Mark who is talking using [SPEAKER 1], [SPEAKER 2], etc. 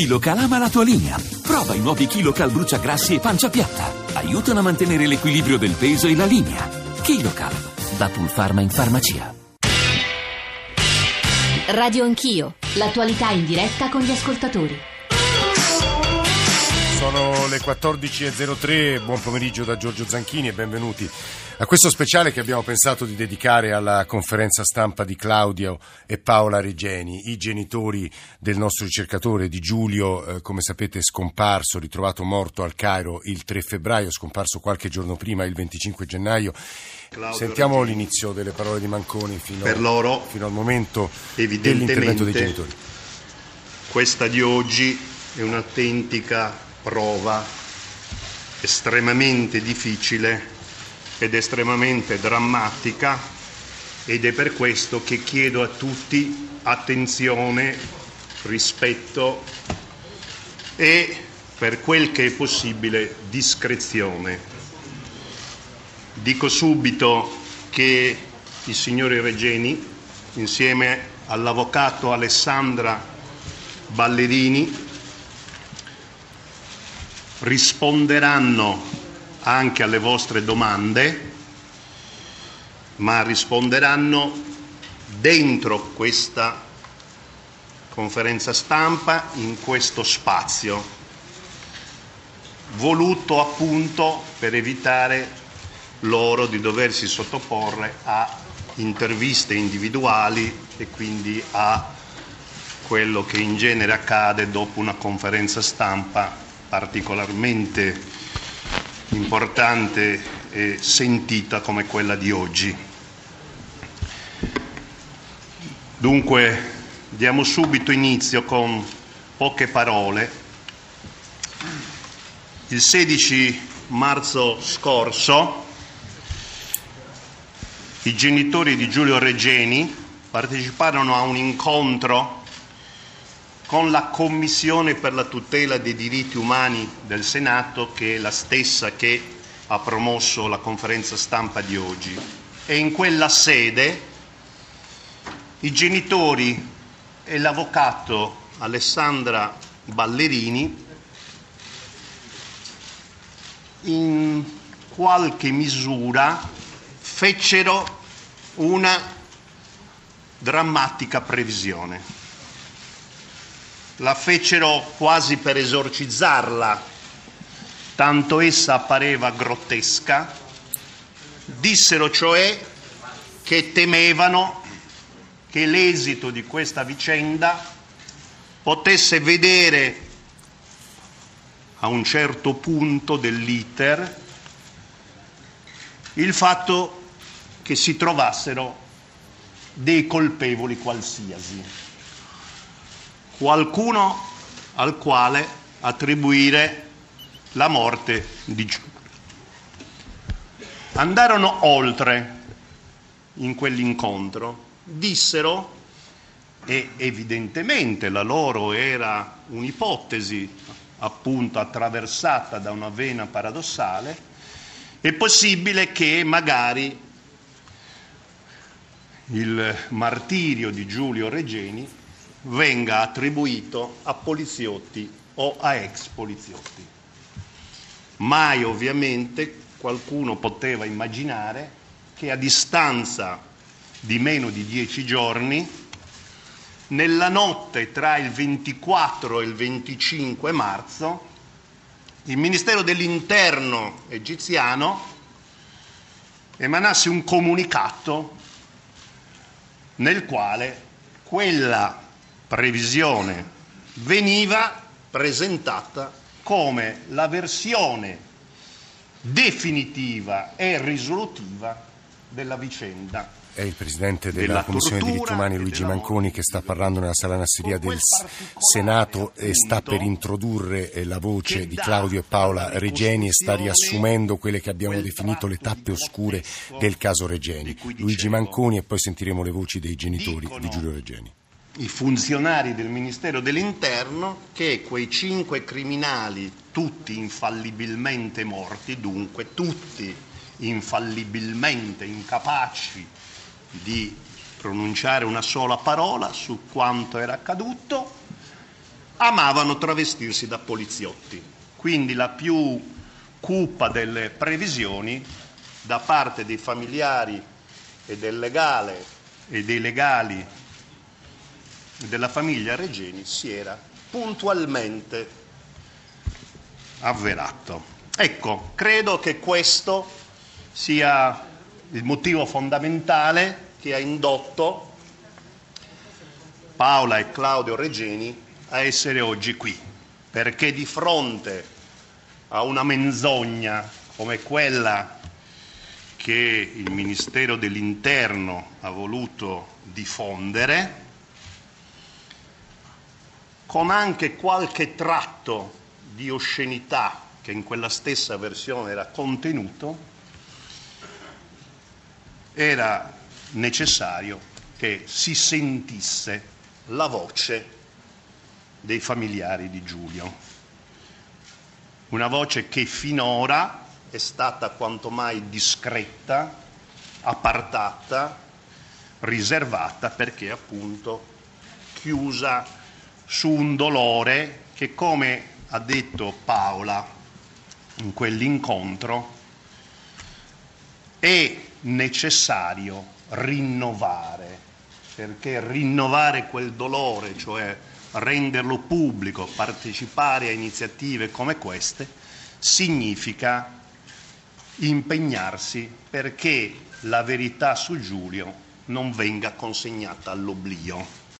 [SPEAKER 1] KiloCal ama la tua linea. Prova i nuovi KiloCal bruciagrassi e pancia piatta. Aiutano a mantenere l'equilibrio del peso e la linea. KiloCal, da Pulpharma in farmacia.
[SPEAKER 2] Radio Anch'io, l'attualità in diretta con gli ascoltatori.
[SPEAKER 3] Sono le 14.03, buon pomeriggio da Giorgio Zanchini e benvenuti a questo speciale che abbiamo pensato di dedicare alla conferenza stampa di Claudio e Paola Regeni, i genitori del nostro ricercatore di Giulio, eh, come sapete scomparso, ritrovato morto al Cairo il 3 febbraio, scomparso qualche giorno prima, il 25 gennaio.
[SPEAKER 4] Claudio
[SPEAKER 3] Sentiamo
[SPEAKER 4] Regeni.
[SPEAKER 3] l'inizio delle parole di Manconi fino,
[SPEAKER 4] Per loro,
[SPEAKER 3] fino al momento dell'intervento dei genitori.
[SPEAKER 4] Questa di oggi è un'autentica prova estremamente difficile ed estremamente drammatica ed è per questo che chiedo a tutti attenzione, rispetto e per quel che è possibile discrezione. Dico subito che i signori Regeni, insieme all'avvocato Alessandra Ballerini, risponderanno anche alle vostre domande, ma risponderanno dentro questa conferenza stampa, in questo spazio, voluto appunto per evitare loro di doversi sottoporre a interviste individuali e quindi a quello che in genere accade dopo una conferenza stampa particolarmente importante e sentita come quella di oggi. Dunque diamo subito inizio con poche parole. Il 16 marzo scorso i genitori di Giulio Regeni parteciparono a un incontro con la Commissione per la tutela dei diritti umani del Senato, che è la stessa che ha promosso la conferenza stampa di oggi. E in quella sede i genitori e l'avvocato Alessandra Ballerini in qualche misura fecero una drammatica previsione la fecero quasi per esorcizzarla, tanto essa appareva grottesca, dissero cioè che temevano che l'esito di questa vicenda potesse vedere a un certo punto dell'iter il fatto che si trovassero dei colpevoli qualsiasi qualcuno al quale attribuire la morte di Giulio. Andarono oltre in quell'incontro, dissero, e evidentemente la loro era un'ipotesi appunto attraversata da una vena paradossale, è possibile che magari il martirio di Giulio Regeni venga attribuito a poliziotti o a ex poliziotti. Mai ovviamente qualcuno poteva immaginare che a distanza di meno di dieci giorni, nella notte tra il 24 e il 25 marzo, il Ministero dell'Interno egiziano emanasse un comunicato nel quale quella previsione veniva presentata come la versione definitiva e risolutiva della vicenda.
[SPEAKER 3] È il presidente
[SPEAKER 4] della
[SPEAKER 3] della Commissione diritti umani Luigi Manconi che sta parlando nella sala nasseria
[SPEAKER 4] quel
[SPEAKER 3] del Senato e sta per introdurre eh, la voce di Claudio e Paola Regeni e sta riassumendo quelle che abbiamo definito le tappe oscure del caso Regeni. Luigi. Manconi e poi sentiremo le voci dei genitori di Giulio Regeni.
[SPEAKER 4] I funzionari del Ministero dell'Interno che quei cinque criminali, tutti infallibilmente morti, dunque tutti infallibilmente incapaci di pronunciare una sola parola su quanto era accaduto, amavano travestirsi da poliziotti. Quindi la più cupa delle previsioni da parte dei familiari e del legale e dei legali della famiglia Regeni si era puntualmente avverato. Ecco, credo che questo sia il motivo fondamentale che ha indotto Paola e Claudio Regeni a essere oggi qui, perché di fronte a una menzogna come quella che il Ministero dell'Interno ha voluto diffondere, con anche qualche tratto di oscenità che in quella stessa versione era contenuto, era necessario che si sentisse la voce dei familiari di Giulio. Una voce che finora è stata quanto mai discreta, appartata, riservata perché appunto chiusa su un dolore che come ha detto Paola in quell'incontro è necessario rinnovare, perché rinnovare quel dolore, cioè renderlo pubblico, partecipare a iniziative come queste, significa impegnarsi perché la verità su Giulio non venga consegnata all'oblio.